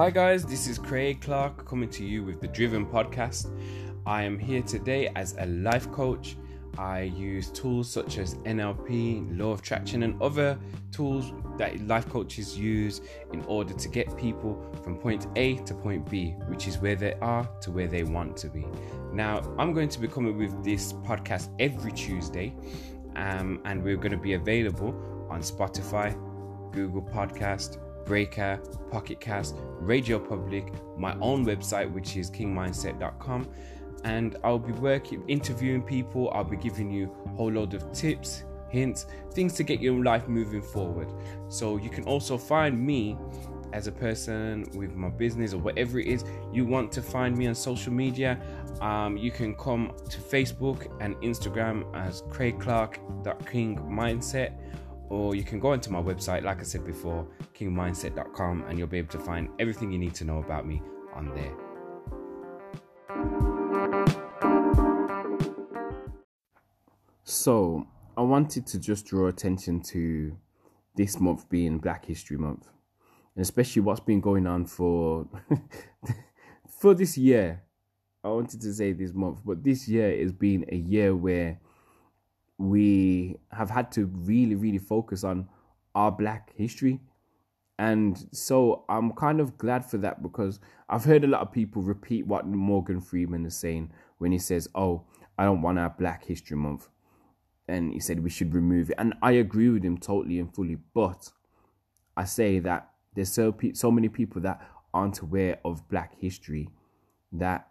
Hi, guys, this is Craig Clark coming to you with the Driven Podcast. I am here today as a life coach. I use tools such as NLP, Law of Attraction, and other tools that life coaches use in order to get people from point A to point B, which is where they are to where they want to be. Now, I'm going to be coming with this podcast every Tuesday, um, and we're going to be available on Spotify, Google Podcast, Breaker, Pocket Cast, Radio Public, my own website, which is kingmindset.com. And I'll be working, interviewing people. I'll be giving you a whole load of tips, hints, things to get your life moving forward. So you can also find me as a person with my business or whatever it is you want to find me on social media. Um, you can come to Facebook and Instagram as Craig Clark King Mindset or you can go onto my website, like I said before, kingmindset.com, and you'll be able to find everything you need to know about me on there. So, I wanted to just draw attention to this month being Black History Month, and especially what's been going on for for this year. I wanted to say this month, but this year has been a year where we have had to really, really focus on our black history. And so I'm kind of glad for that because I've heard a lot of people repeat what Morgan Freeman is saying when he says, Oh, I don't want our Black History Month. And he said we should remove it. And I agree with him totally and fully. But I say that there's so, so many people that aren't aware of Black history that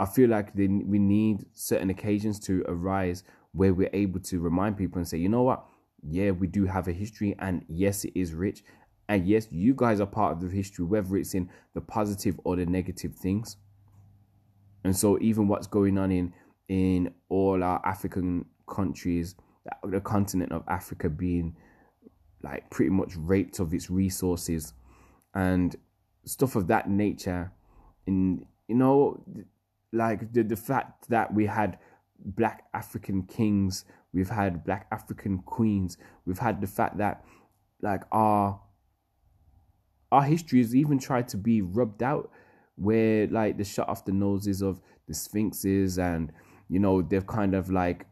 I feel like they, we need certain occasions to arise where we're able to remind people and say, you know what? Yeah, we do have a history, and yes, it is rich. And yes, you guys are part of the history, whether it's in the positive or the negative things. And so, even what's going on in in all our African countries, the continent of Africa being like pretty much raped of its resources and stuff of that nature. In you know, like the, the fact that we had black African kings, we've had black African queens, we've had the fact that like our our history has even tried to be rubbed out where like they shut off the noses of the sphinxes and you know they've kind of like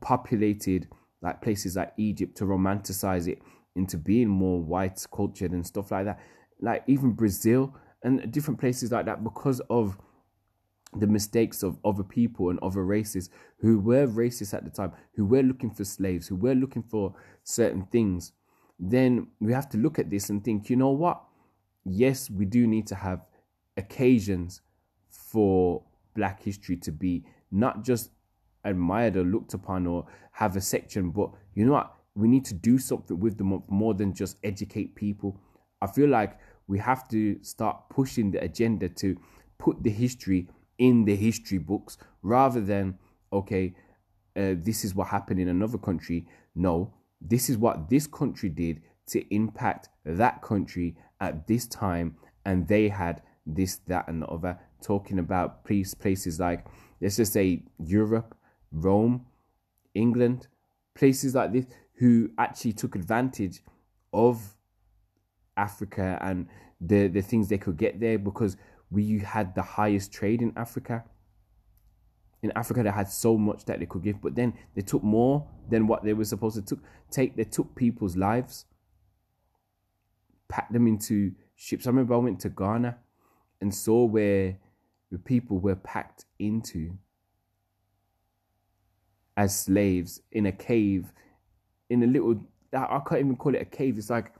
populated like places like Egypt to romanticize it into being more white cultured and stuff like that. Like even Brazil and different places like that because of the mistakes of other people and other races who were racist at the time, who were looking for slaves, who were looking for certain things, then we have to look at this and think, you know what? Yes, we do need to have occasions for Black history to be not just admired or looked upon or have a section, but you know what? We need to do something with them more than just educate people. I feel like we have to start pushing the agenda to put the history in the history books rather than, okay, uh, this is what happened in another country. No, this is what this country did to impact that country at this time, and they had this, that, and the other. Talking about place, places like, let's just say, Europe, Rome, England, places like this, who actually took advantage of Africa and the, the things they could get there because we had the highest trade in Africa. In Africa, they had so much that they could give, but then they took more than what they were supposed to take. They took people's lives, packed them into ships. I remember I went to Ghana and saw where the people were packed into as slaves in a cave, in a little, I can't even call it a cave. It's like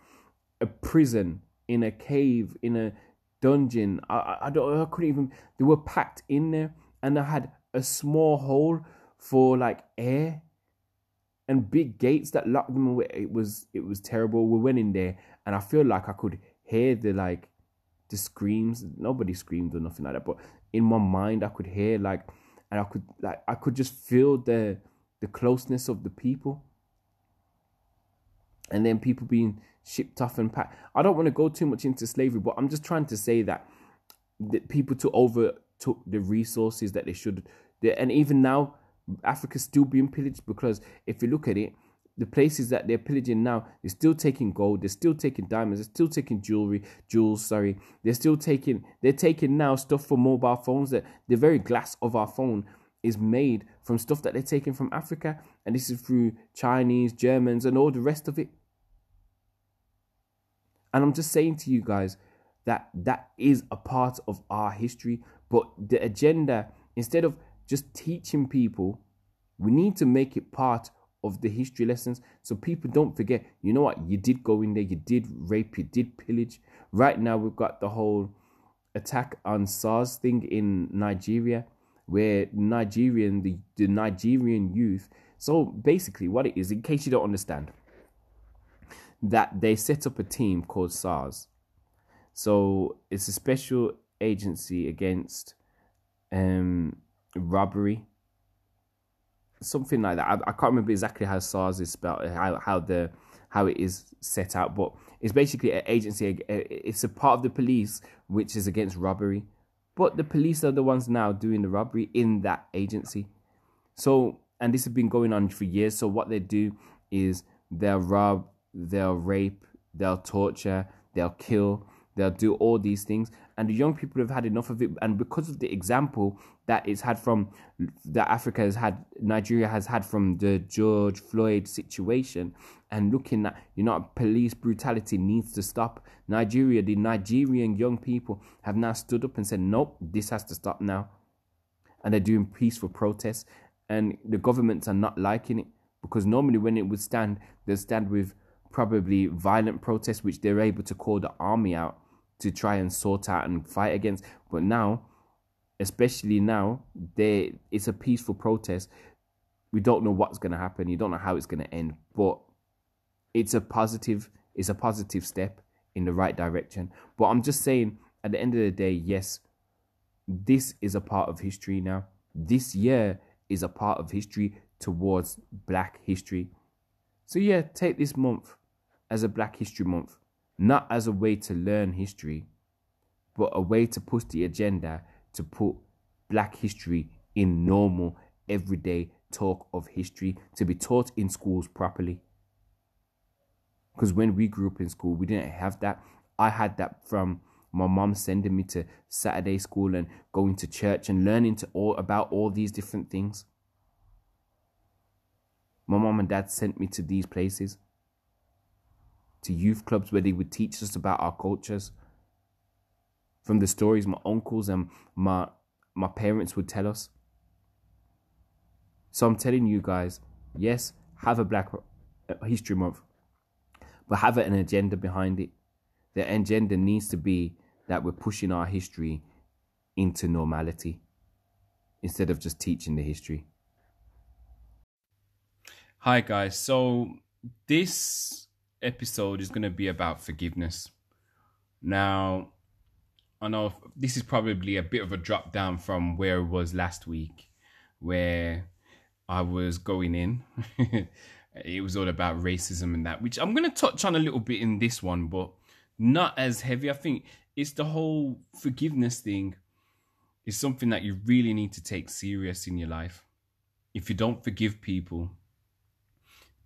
a prison in a cave, in a dungeon. I, I don't. I couldn't even. They were packed in there, and I had a small hole for like air, and big gates that locked them away. It was it was terrible. We went in there, and I feel like I could hear the like the screams. Nobody screamed or nothing like that, but in my mind, I could hear like, and I could like I could just feel the the closeness of the people and then people being shipped off and packed. I don't want to go too much into slavery, but I'm just trying to say that, that people took over took the resources that they should, and even now, Africa's still being pillaged because if you look at it, the places that they're pillaging now, they're still taking gold, they're still taking diamonds, they're still taking jewelry, jewels, sorry. They're still taking they're taking now stuff for mobile phones that the very glass of our phone is made from stuff that they're taking from Africa, and this is through Chinese, Germans, and all the rest of it. And I'm just saying to you guys that that is a part of our history, but the agenda, instead of just teaching people, we need to make it part of the history lessons so people don't forget you know what? You did go in there you did rape you did pillage. Right now we've got the whole attack on SARS thing in Nigeria where Nigerian the, the Nigerian youth so basically what it is in case you don't understand that they set up a team called SARS so it's a special agency against um robbery something like that. I, I, can't remember exactly how SARS is spelled, how how the how it is set out, but it's basically an agency. It's a part of the police which is against robbery, but the police are the ones now doing the robbery in that agency. So, and this has been going on for years. So, what they do is they'll rob, they'll rape, they'll torture, they'll kill, they'll do all these things, and the young people have had enough of it. And because of the example that it's had from that Africa has had, Nigeria has had from the George Floyd situation, and looking at you know police brutality needs to stop. Nigeria, the Nigerian young people have now stood up and said, nope, this has to stop now, and they're doing peaceful protests, and the governments are not liking it because normally when it would stand, they stand with probably violent protests, which they're able to call the army out to try and sort out and fight against. But now, especially now, there it's a peaceful protest. We don't know what's going to happen. You don't know how it's going to end, but it's a positive. It's a positive step in the right direction. But I'm just saying, at the end of the day, yes, this is a part of history now. This year is a part of history towards Black History. So yeah, take this month as a Black History Month not as a way to learn history, but a way to push the agenda to put black history in normal, everyday talk of history to be taught in schools properly. Because when we grew up in school, we didn't have that. I had that from my mom sending me to Saturday school and going to church and learning to all about all these different things. My mom and dad sent me to these places to youth clubs where they would teach us about our cultures. From the stories my uncles and my my parents would tell us. So I'm telling you guys, yes, have a Black uh, History Month, but have an agenda behind it. The agenda needs to be that we're pushing our history into normality instead of just teaching the history. Hi, guys. So, this episode is going to be about forgiveness. Now, I know this is probably a bit of a drop down from where it was last week, where I was going in. it was all about racism and that, which I'm going to touch on a little bit in this one, but not as heavy. I think it's the whole forgiveness thing is something that you really need to take serious in your life. If you don't forgive people,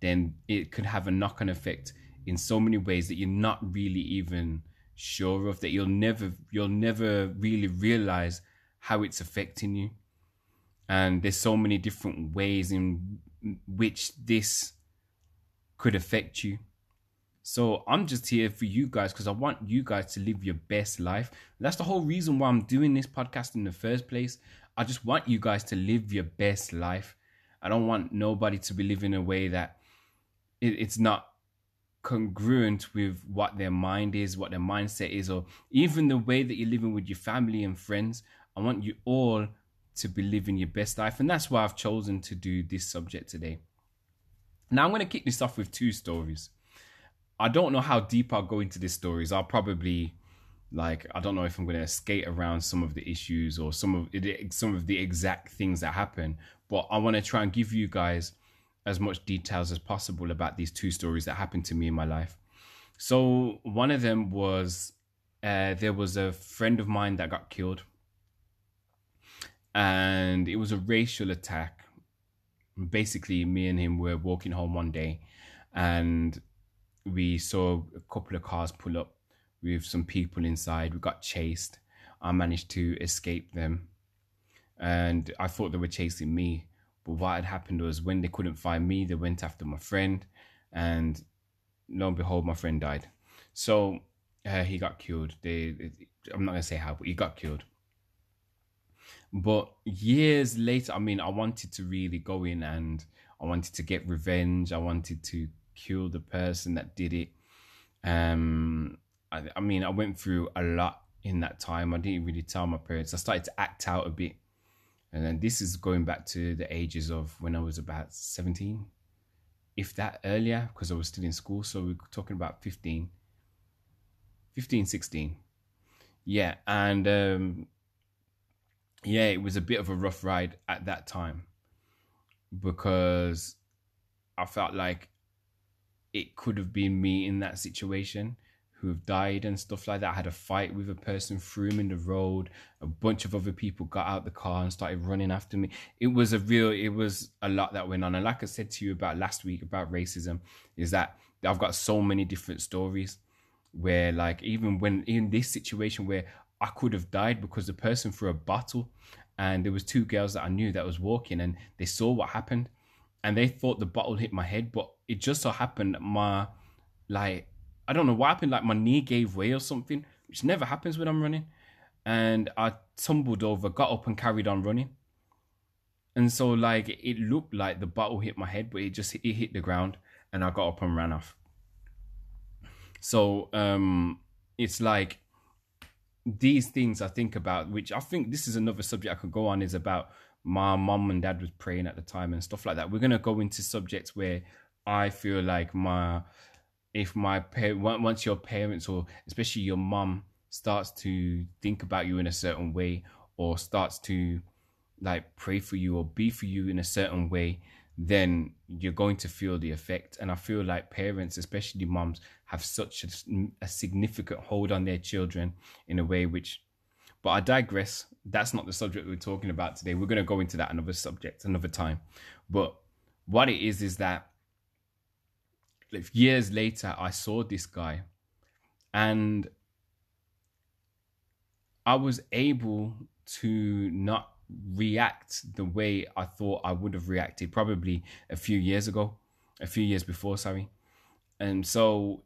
then it could have a knock on effect in so many ways that you're not really even sure of that you'll never you'll never really realize how it's affecting you. And there's so many different ways in which this could affect you. So i'm just here for you guys because i want you guys to live your best life. That's the whole reason why i'm doing this podcast in the first place. I just want you guys to live your best life. I don't want nobody to be living a way that it, it's not congruent with what their mind is, what their mindset is, or even the way that you're living with your family and friends. I want you all to be living your best life. And that's why I've chosen to do this subject today. Now, I'm going to kick this off with two stories. I don't know how deep I'll go into these stories. I'll probably like I don't know if I'm going to skate around some of the issues or some of some of the exact things that happen, but I want to try and give you guys as much details as possible about these two stories that happened to me in my life. So one of them was uh, there was a friend of mine that got killed, and it was a racial attack. basically, me and him were walking home one day, and we saw a couple of cars pull up with some people inside. We got chased. I managed to escape them, and I thought they were chasing me. But what had happened was when they couldn't find me, they went after my friend, and lo and behold, my friend died. So uh, he got killed. They, I'm not gonna say how, but he got killed. But years later, I mean, I wanted to really go in and I wanted to get revenge. I wanted to kill the person that did it. Um, I, I mean, I went through a lot in that time. I didn't really tell my parents. I started to act out a bit. And then this is going back to the ages of when I was about 17, if that earlier, because I was still in school. So we're talking about 15, 15, 16. Yeah. And um, yeah, it was a bit of a rough ride at that time because I felt like it could have been me in that situation who have died and stuff like that. I had a fight with a person, threw him in the road. A bunch of other people got out the car and started running after me. It was a real, it was a lot that went on. And like I said to you about last week about racism, is that I've got so many different stories where, like, even when in this situation where I could have died because the person threw a bottle and there was two girls that I knew that was walking and they saw what happened and they thought the bottle hit my head, but it just so happened that my like I don't know what happened, like my knee gave way or something, which never happens when I'm running. And I tumbled over, got up and carried on running. And so like it looked like the bottle hit my head, but it just it hit the ground and I got up and ran off. So um it's like these things I think about, which I think this is another subject I could go on, is about my mom and dad was praying at the time and stuff like that. We're gonna go into subjects where I feel like my if my parent once your parents or especially your mom starts to think about you in a certain way or starts to like pray for you or be for you in a certain way then you're going to feel the effect. And i feel like parents especially moms have such a, a significant hold on their children in a way which but i digress. That's not the subject we're talking about today. We're going to go into that another subject another time. But what it is is that years later, I saw this guy and I was able to not react the way I thought I would have reacted probably a few years ago, a few years before, sorry. And so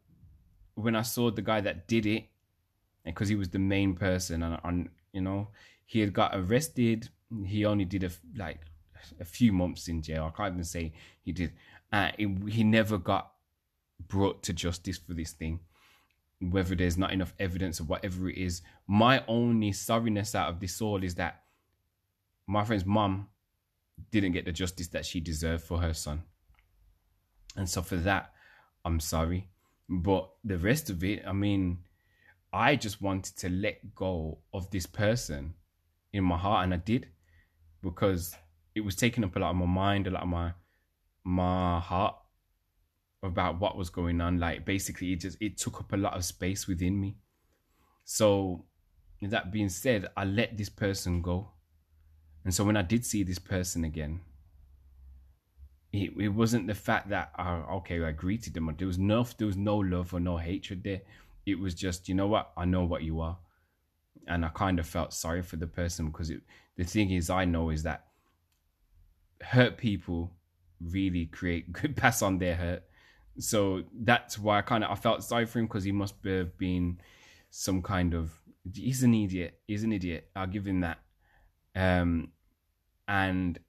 when I saw the guy that did it, because he was the main person, and, and you know, he had got arrested. He only did a like a few months in jail. I can't even say he did. Uh, it, he never got brought to justice for this thing whether there's not enough evidence or whatever it is. My only sorriness out of this all is that my friend's mum didn't get the justice that she deserved for her son. And so for that i'm sorry. But the rest of it i mean i just wanted to let go of this person in my heart and i did because it was taking up a lot of my mind a lot of my my heart about what was going on. Like basically, it just it took up a lot of space within me. So, that being said, I let this person go, and so when I did see this person again, it, it wasn't the fact that uh, okay I greeted them. There was no there was no love or no hatred there. It was just you know what I know what you are, and I kind of felt sorry for the person because it, the thing is I know is that hurt people really create could pass on their hurt so that's why I kind of I felt sorry for him because he must have been some kind of he's an idiot. He's an idiot. I'll give him that. Um, and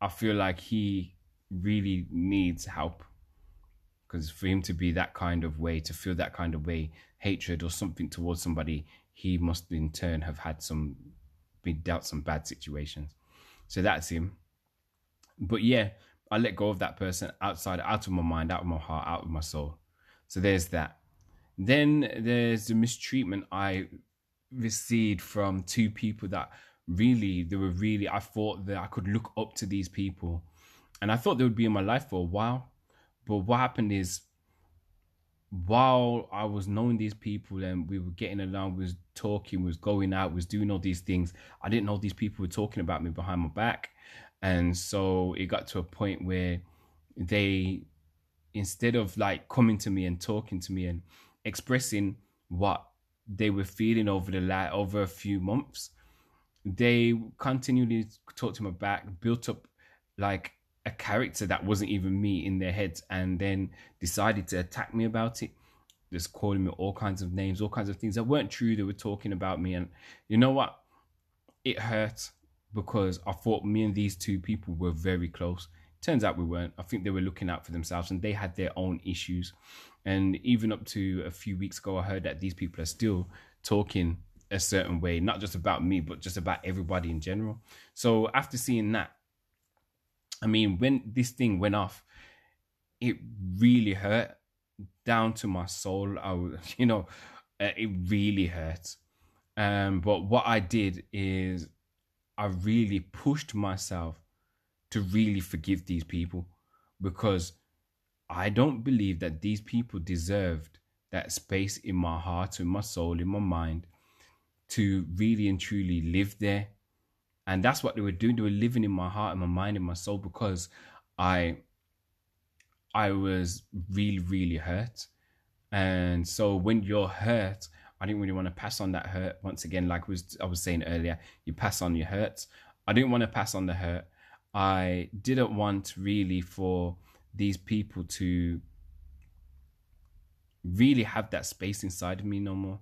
I feel like he really needs help because for him to be that kind of way, to feel that kind of way, hatred or something towards somebody, he must in turn have had some been dealt some bad situations. So that's him. But yeah, I let go of that person outside, out of my mind, out of my heart, out of my soul. So there's that. Then there's the mistreatment I received from two people that really, they were really, I thought that I could look up to these people. And I thought they would be in my life for a while. But what happened is, while I was knowing these people and we were getting along, was talking, was going out, was doing all these things, I didn't know these people were talking about me behind my back And so it got to a point where they, instead of like coming to me and talking to me and expressing what they were feeling over the la- over a few months, they continually talked to my back, built up like a character that wasn't even me in their heads, and then decided to attack me about it. Just calling me all kinds of names, all kinds of things that weren't true. They were talking about me, and you know what? It hurt because I thought me and these two people were very close. Turns out we weren't. I think they were looking out for themselves and they had their own issues. And even up to a few weeks ago, I heard that these people are still talking a certain way, not just about me, but just about everybody in general. So after seeing that, I mean, when this thing went off, it really hurt down to my soul. I, you know, uh, it really hurt. Um, but what I did is I really pushed myself to really forgive these people because I don't believe that these people deserved that space in my heart, in my soul, in my mind to really and truly live there. And that's what they were doing. They were living in my heart and my mind and my soul because I I was really, really hurt. And so when you're hurt, I didn't really want to pass on that hurt. Once again, like was I was saying earlier, you pass on your hurts. I didn't want to pass on the hurt. I didn't want really for these people to really have that space inside of me no more.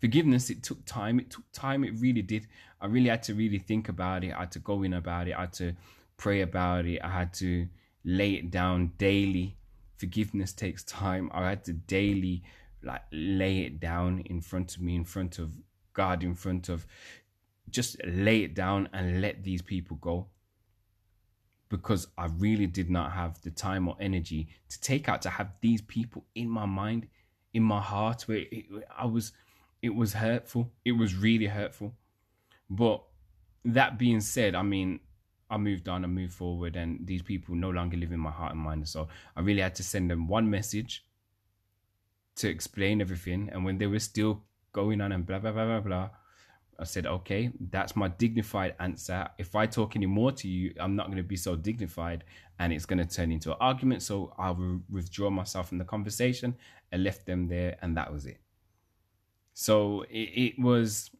Forgiveness it took time. It took time. It really did. I really had to really think about it. I had to go in about it. I had to pray about it. I had to lay it down daily. Forgiveness takes time. I had to daily like lay it down in front of me in front of god in front of just lay it down and let these people go because i really did not have the time or energy to take out to have these people in my mind in my heart where it, i was it was hurtful. It was really hurtful. But that being said, I mean, I moved on and moved forward, and these people no longer live in my heart and mind. So I really had to send them one message to explain everything. And when they were still going on and blah, blah, blah, blah, blah, I said, okay, that's my dignified answer. If I talk any more to you, I'm not going to be so dignified and it's going to turn into an argument. So I'll withdraw myself from the conversation and left them there, and that was it. So it, it was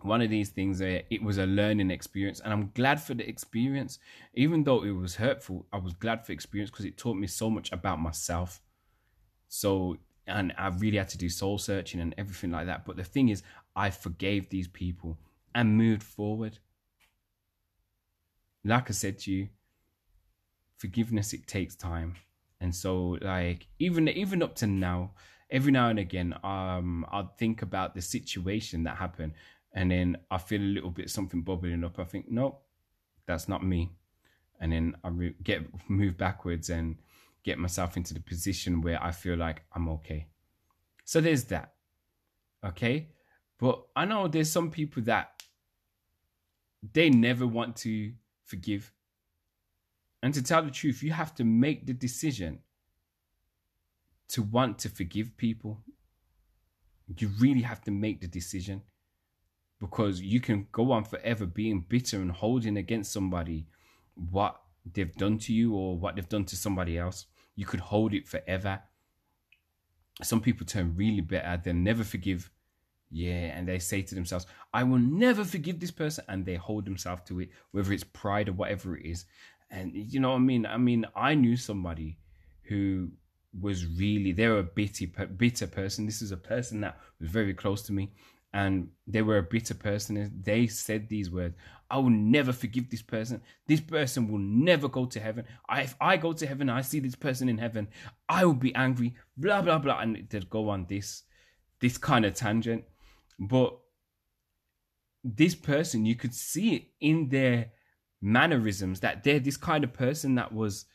one of these things where it was a learning experience and i'm glad for the experience even though it was hurtful i was glad for experience because it taught me so much about myself so and i really had to do soul searching and everything like that. But the thing is i forgave these people and moved forward. Like i said to you forgiveness it takes time. And so like even even up to now every now and again, um, I'll think about the situation that happened, and then I feel a little bit something bubbling up. I think, nope, that's not me, and then I re- get move backwards and get myself into the position where I feel like I'm okay. So there's that, okay. But I know there's some people that they never want to forgive. And to tell the truth, you have to make the decision to want to forgive people, you really have to make the decision because you can go on forever being bitter and holding against somebody what they've done to you or what they've done to somebody else. You could hold it forever. Some people turn really bitter, they'll never forgive. Yeah, and they say to themselves, I will never forgive this person. And they hold themselves to it, whether it's pride or whatever it is. And you know what I mean? I mean, I knew somebody who was really they're a bitter bitter person. This is a person that was very close to me, and they were a bitter person. They said these words: "I will never forgive this person. This person will never go to heaven. I, if I go to heaven, I see this person in heaven, I will be angry." Blah blah blah, and they'd go on this this kind of tangent, but this person you could see it in their mannerisms that they're this kind of person that was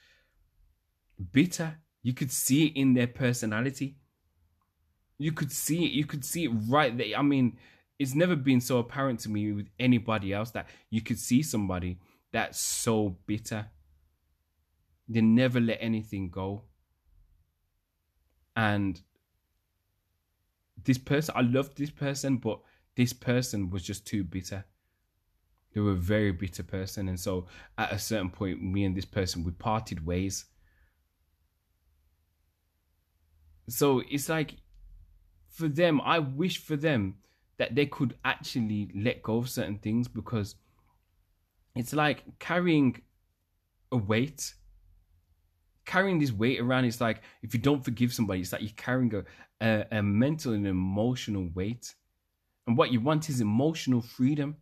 bitter you could see it in their personality. You could see it. You could see it right there. I mean, it's never been so apparent to me with anybody else that you could see somebody that's so bitter. They never let anything go. And this person, I loved this person, but this person was just too bitter. they were a very bitter person. And so at a certain point, me and this person, we parted ways. So it's like for them, I wish for them that they could actually let go of certain things because it's like carrying a weight. Carrying this weight around is like if you don't forgive somebody, it's like you're carrying a, a, a mental and emotional weight. And what you want is emotional freedom.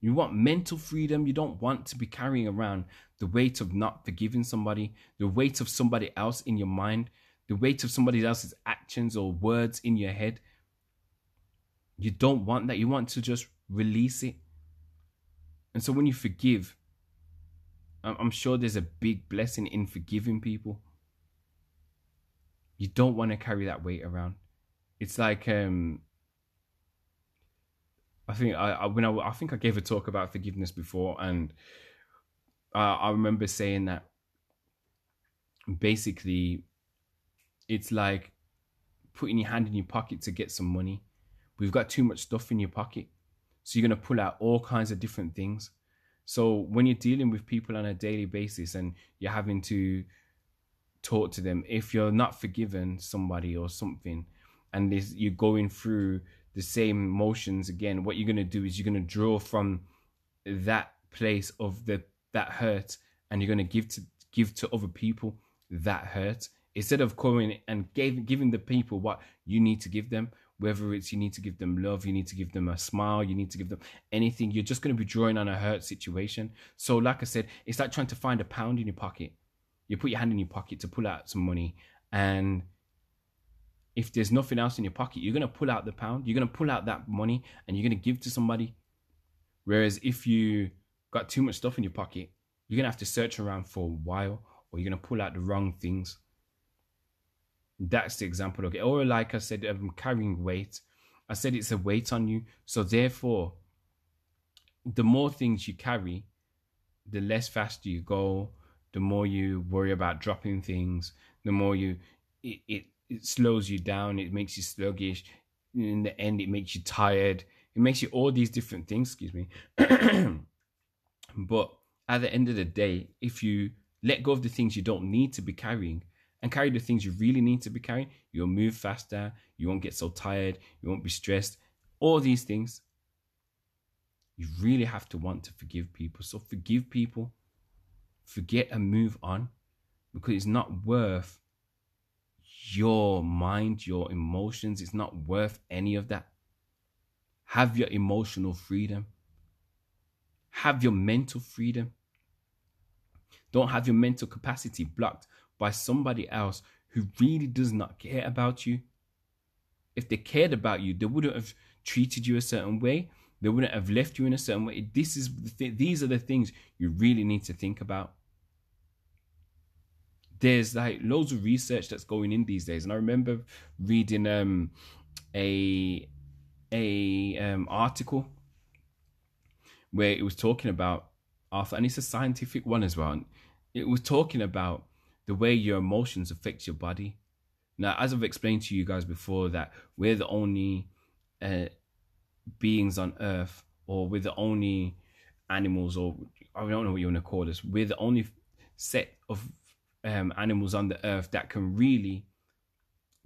You want mental freedom. You don't want to be carrying around the weight of not forgiving somebody, the weight of somebody else in your mind, the weight of somebody else's actions or words in your head. You don't want that. You want to just release it. And so when you forgive, I'm sure there's a big blessing in forgiving people. You don't want to carry that weight around. It's like um I think I, I when I, I think I gave a talk about forgiveness before, and uh, I remember saying that basically it's like putting your hand in your pocket to get some money. We've got too much stuff in your pocket, so you're gonna pull out all kinds of different things. So when you're dealing with people on a daily basis and you're having to talk to them, if you're not forgiven somebody or something, and this, you're going through the same motions again, what you're gonna do is you're gonna draw from that place of the that hurt, and you're gonna give to give to other people that hurt instead of going and gave, giving the people what you need to give them. Whether it's you need to give them love, you need to give them a smile, you need to give them anything, you're just going to be drawing on a hurt situation. So, like I said, it's like trying to find a pound in your pocket. You put your hand in your pocket to pull out some money, and if there's nothing else in your pocket, you're going to pull out the pound, you're going to pull out that money and you're going to give to somebody. Whereas if you got too much stuff in your pocket, you're going to have to search around for a while or you're going to pull out the wrong things. That's the example of it. Or like I said, I'm carrying weight. I said it's a weight on you. So therefore, the more things you carry, the less fast you go, the more you worry about dropping things, the more you it, it it slows you down, it makes you sluggish. In the end, it makes you tired. It makes you all these different things, excuse me. but at the end of the day, if you let go of the things you don't need to be carrying and carry the things you really need to be carrying, you'll move faster, you won't get so tired, you won't be stressed. All these things, you really have to want to forgive people. So forgive people, forget and move on because it's not worth your mind, your emotions. It's not worth any of that. Have your emotional freedom. Have your mental freedom. Don't have your mental capacity blocked by somebody else who really does not care about you. If they cared about you, they wouldn't have treated you a certain way. They wouldn't have left you in a certain way. This is the th- these are the things you really need to think about there's like loads of research that's going in these days and i remember reading um a a um article where it was talking about Arthur, and it's a scientific one as well. It was talking about the way your emotions affect your body. Now, as I've explained to you guys before, that we're the only uh, beings on Earth, or we're the only animals, or I don't know what you want to call this. We're the only set of um, animals on the earth that can really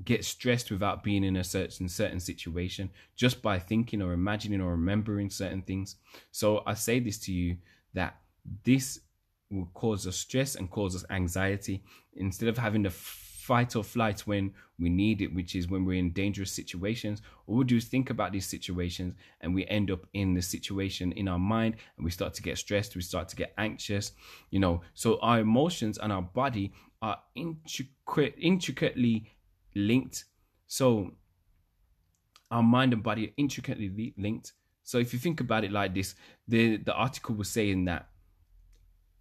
get stressed without being in a certain certain situation just by thinking or imagining or remembering certain things so i say this to you that this will cause us stress and cause us anxiety instead of having the fight or flight when we need it, which is when we're in dangerous situations. All we do is think about these situations and we end up in the situation in our mind and we start to get stressed, we start to get anxious, you know. So our emotions and our body are intricate, intricately linked. So our mind and body are intricately linked. So if you think about it like this, the, the article was saying that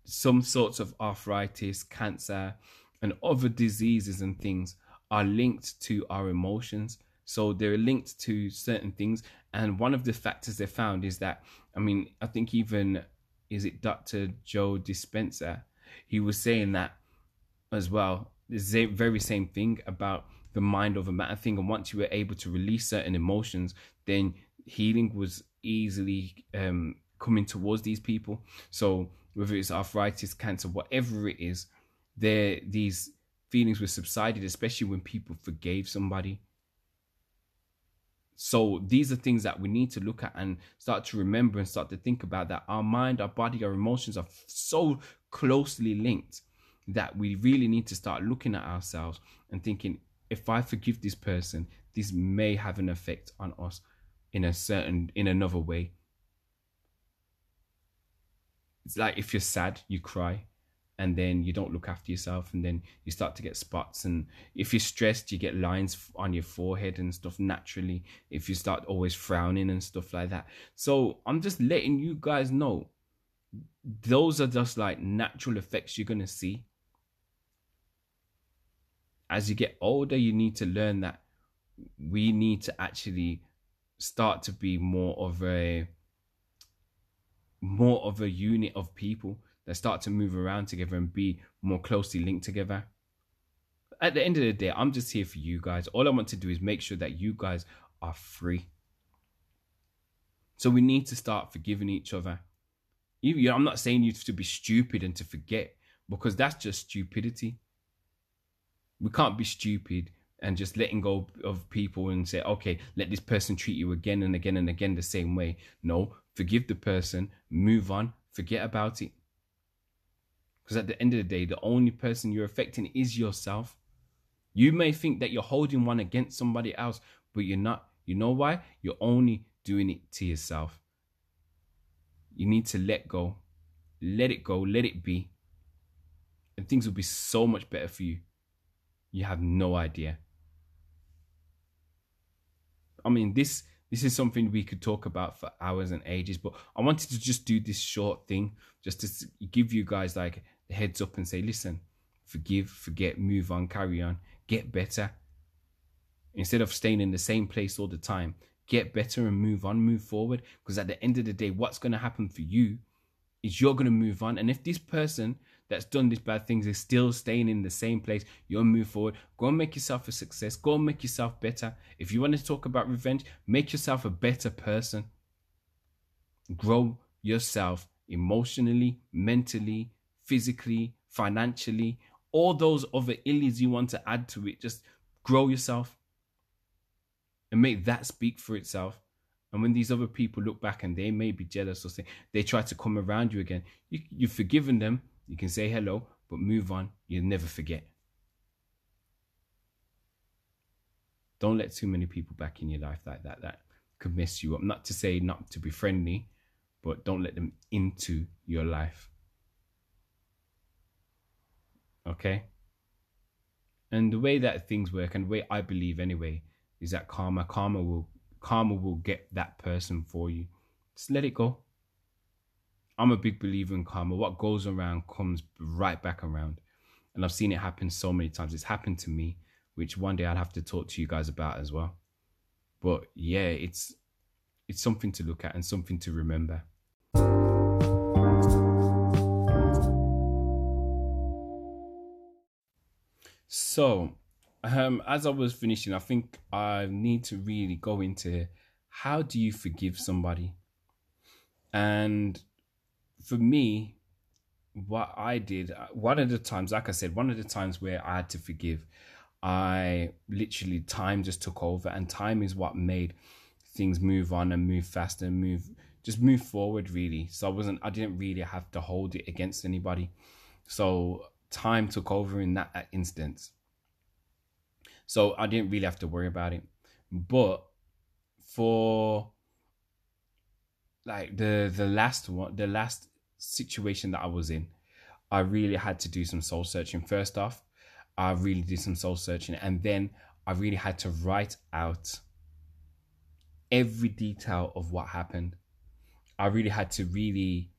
some sorts of arthritis, cancer, and other diseases and things are linked to our emotions. So they're linked to certain things. And one of the factors they found is that, I mean, I think even, is it Dr. Joe Dispenza? He was saying that as well. The very same thing about the mind over matter thing. And once you were able to release certain emotions, then healing was easily um, coming towards these people. So whether it's arthritis, cancer, whatever it is, there these feelings were subsided, especially when people forgave somebody. So these are things that we need to look at and start to remember and start to think about that our mind, our body, our emotions are so closely linked that we really need to start looking at ourselves and thinking, if I forgive this person, this may have an effect on us in a certain in another way. It's like if you're sad, you cry and then you don't look after yourself and then you start to get spots and if you're stressed you get lines on your forehead and stuff naturally if you start always frowning and stuff like that. So i'm just letting you guys know those are just like natural effects you're going to see. As you get older you need to learn that we need to actually start to be more of a more of a unit of people that start to move around together and be more closely linked together. At the end of the day, I'm just here for you guys. All I want to do is make sure that you guys are free. So we need to start forgiving each other. You know, I'm not saying you to be stupid and to forget because that's just stupidity. We can't be stupid and just letting go of people and say, okay, let this person treat you again and again and again the same way. No, forgive the person, move on, forget about it. Because at the end of the day, the only person you're affecting is yourself. You may think that you're holding one against somebody else, but you're not. You know why? You're only doing it to yourself. You need to let go. Let it go. Let it be. And things will be so much better for you. You have no idea. I mean, this this is something we could talk about for hours and ages, but I wanted to just do this short thing just to give you guys like heads up and say, listen, forgive, forget, move on, carry on, get better. Instead of staying in the same place all the time, get better and move on, move forward. Because at the end of the day, what's going to happen for you is you're going to move on. And if this person that's done these bad things is still staying in the same place, you'll move forward. Go and make yourself a success. Go and make yourself better. If you want to talk about revenge, make yourself a better person. Grow yourself emotionally, mentally, physically, financially, all those other illies you want to add to it. Just grow yourself and make that speak for itself. And when these other people look back and they may be jealous or say they try to come around you again, you, you've forgiven them. You can say hello, but move on. You'll never forget. Don't let too many people back in your life like that. That could mess you up. Not to say not to be friendly, but don't let them into your life. Okay? And the way that things work and the way I believe anyway is that karma, karma will karma will get that person for you. Just let it go. I'm a big believer in karma. What goes around comes right back around. And I've seen it happen so many times. It's happened to me, which one day I'll have to talk to you guys about as well. But yeah, it's it's something to look at and something to remember. So, um, as I was finishing, I think I need to really go into how do you forgive somebody? And for me, what I did, uh, one of the times, like I said, one of the times where I had to forgive, I literally, time just took over, and time is what made things move on and move faster and move, just move forward, really. So I wasn't, I didn't really have to hold it against anybody. So time took over in that instance. So I didn't really have to worry about it. But for like the the last one, the last situation that I was in, I really had to do some soul searching. First off, I really did some soul searching, and then I really had to write out every detail of what happened. I really had to really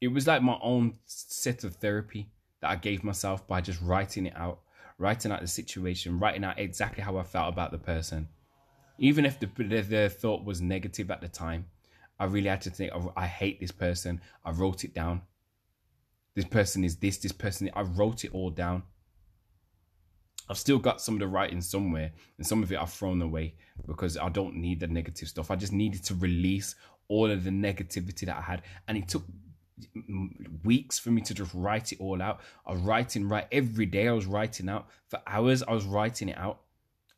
it was like my own set of therapy that I gave myself by just writing it out, writing out the situation, writing out exactly how I felt about the person. Even if the, the, the thought was negative at the time, I really had to think, oh, I hate this person. I wrote it down. This person is this, this person, I wrote it all down. I've still got some of the writing somewhere, and some of it I've thrown away because I don't need the negative stuff. I just needed to release all of the negativity that I had. And it took weeks for me to just write it all out. I was writing right every day. I was writing out for hours. I was writing it out.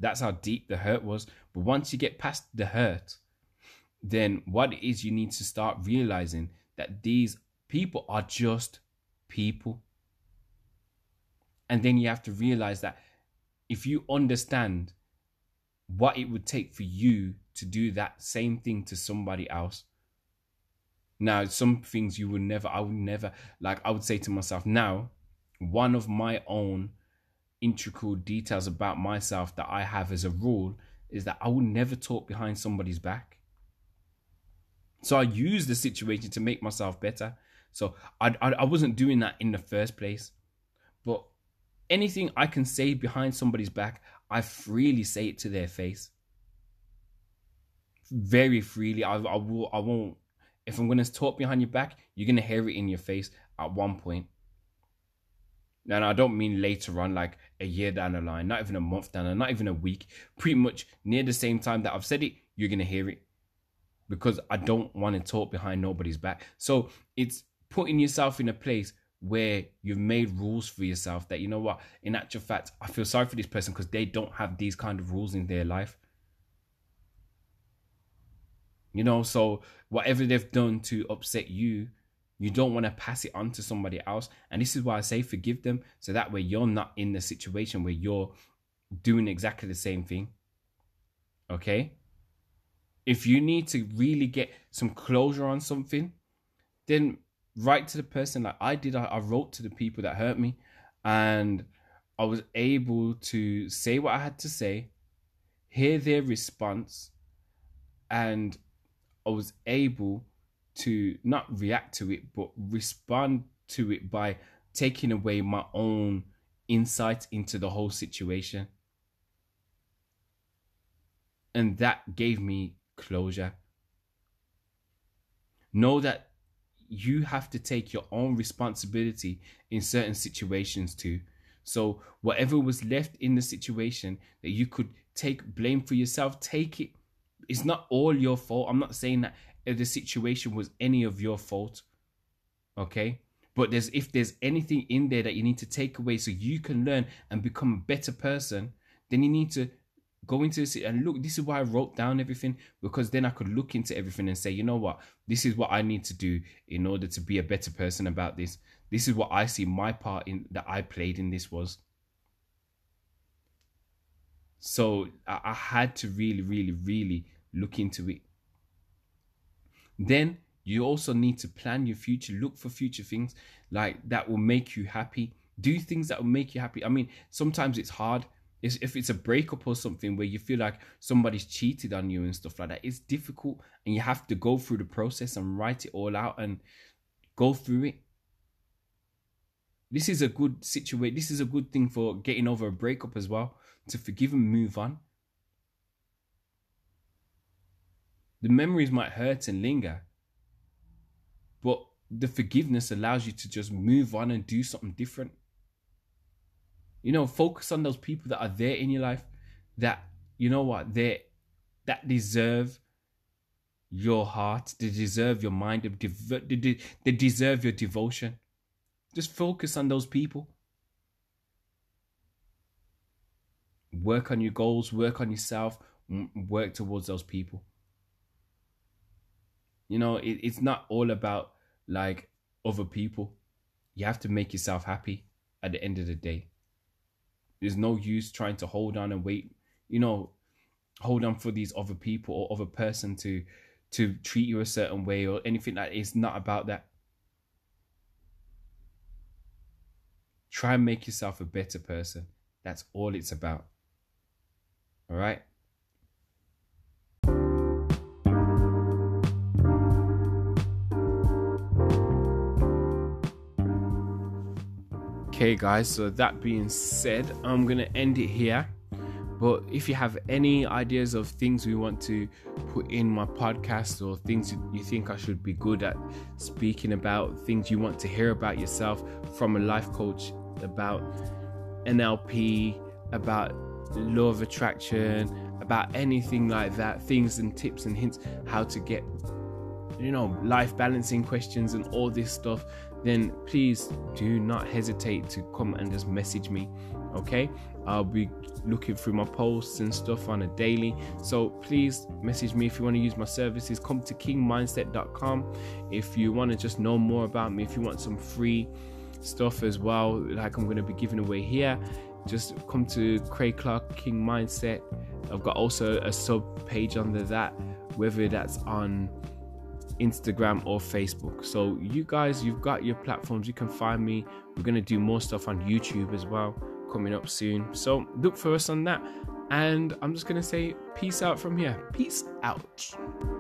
That's how deep the hurt was. But once you get past the hurt, then what it is you need to start realizing that these people are just people. And then you have to realize that if you understand what it would take for you to do that same thing to somebody else. Now, some things you would never, I would never, like, I would say to myself, now, one of my own integral details about myself that I have as a rule is that I will never talk behind somebody's back. So I use the situation to make myself better. So I, I, I wasn't doing that in the first place. But anything I can say behind somebody's back, I freely say it to their face. Very freely. I, I will I won't if I'm gonna talk behind your back, you're gonna hear it in your face at one point. And I don't mean later on, like a year down the line, not even a month down, not even a week. Pretty much near the same time that I've said it, you're gonna hear it because I don't want to talk behind nobody's back. So it's putting yourself in a place where you've made rules for yourself that you know what in actual fact i feel sorry for this person because they don't have these kind of rules in their life. You know so whatever they've done to upset you you don't want to pass it on to somebody else. And this is why i say forgive them so that way you're not in the situation where you're doing exactly the same thing. Okay if you need to really get some closure on something, then write to the person like I did. I, I wrote to the people that hurt me and I was able to say what I had to say, hear their response, and I was able to not react to it, but respond to it by taking away my own insight into the whole situation. And that gave me closure. Know that you have to take your own responsibility in certain situations too. So, whatever was left in the situation that you could take blame for yourself, take it. It's not all your fault. I'm not saying that the situation was any of your fault. Okay? But there's if there's anything in there that you need to take away so you can learn and become a better person, then you need to go into this and look this is why i wrote down everything because then i could look into everything and say you know what? This is what i need to do in order to be a better person about this. This is what i see my part in that i played in this was. So i, I had to really really really look into it. Then you also need to plan your future look for future things like that will make you happy. Do things that will make you happy. I mean sometimes it's hard if it's a breakup or something where you feel like somebody's cheated on you and stuff like that, it's difficult and you have to go through the process and write it all out and go through it. This is a good situation. This is a good thing for getting over a breakup as well, to forgive and move on. The memories might hurt and linger, but the forgiveness allows you to just move on and do something different. You know, focus on those people that are there in your life that, you know what, they that deserve your heart, they deserve your mind, they deserve your devotion. Just focus on those people. Work on your goals, work on yourself, work towards those people. You know, it, it's not all about like other people. You have to make yourself happy at the end of the day. There's no use trying to hold on and wait, you know, hold on for these other people or other person to to treat you a certain way or anything like it's not about that. Try and make yourself a better person. That's all it's about. All right? Okay, guys, so that being said, I'm gonna end it here. But if you have any ideas of things we want to put in my podcast or things you think I should be good at speaking about, things you want to hear about yourself from a life coach, about NLP, about law of attraction, about anything like that, things and tips and hints how to get you know, life balancing questions and all this stuff, then please do not hesitate to come and just message me. Okay, I'll be looking through my posts and stuff on a daily. So please message me if you want to use my services. Come to kingmindset.com if you want to just know more about me. If you want some free stuff as well, like I'm going to be giving away here, just come to Craig Clark King Mindset. I've got also a sub page under that, whether that's on Instagram or Facebook. So you guys, you've got your platforms. You can find me. We're gonna do more stuff on YouTube as well coming up soon. So look for us on that. And I'm just gonna say peace out from here. Peace out.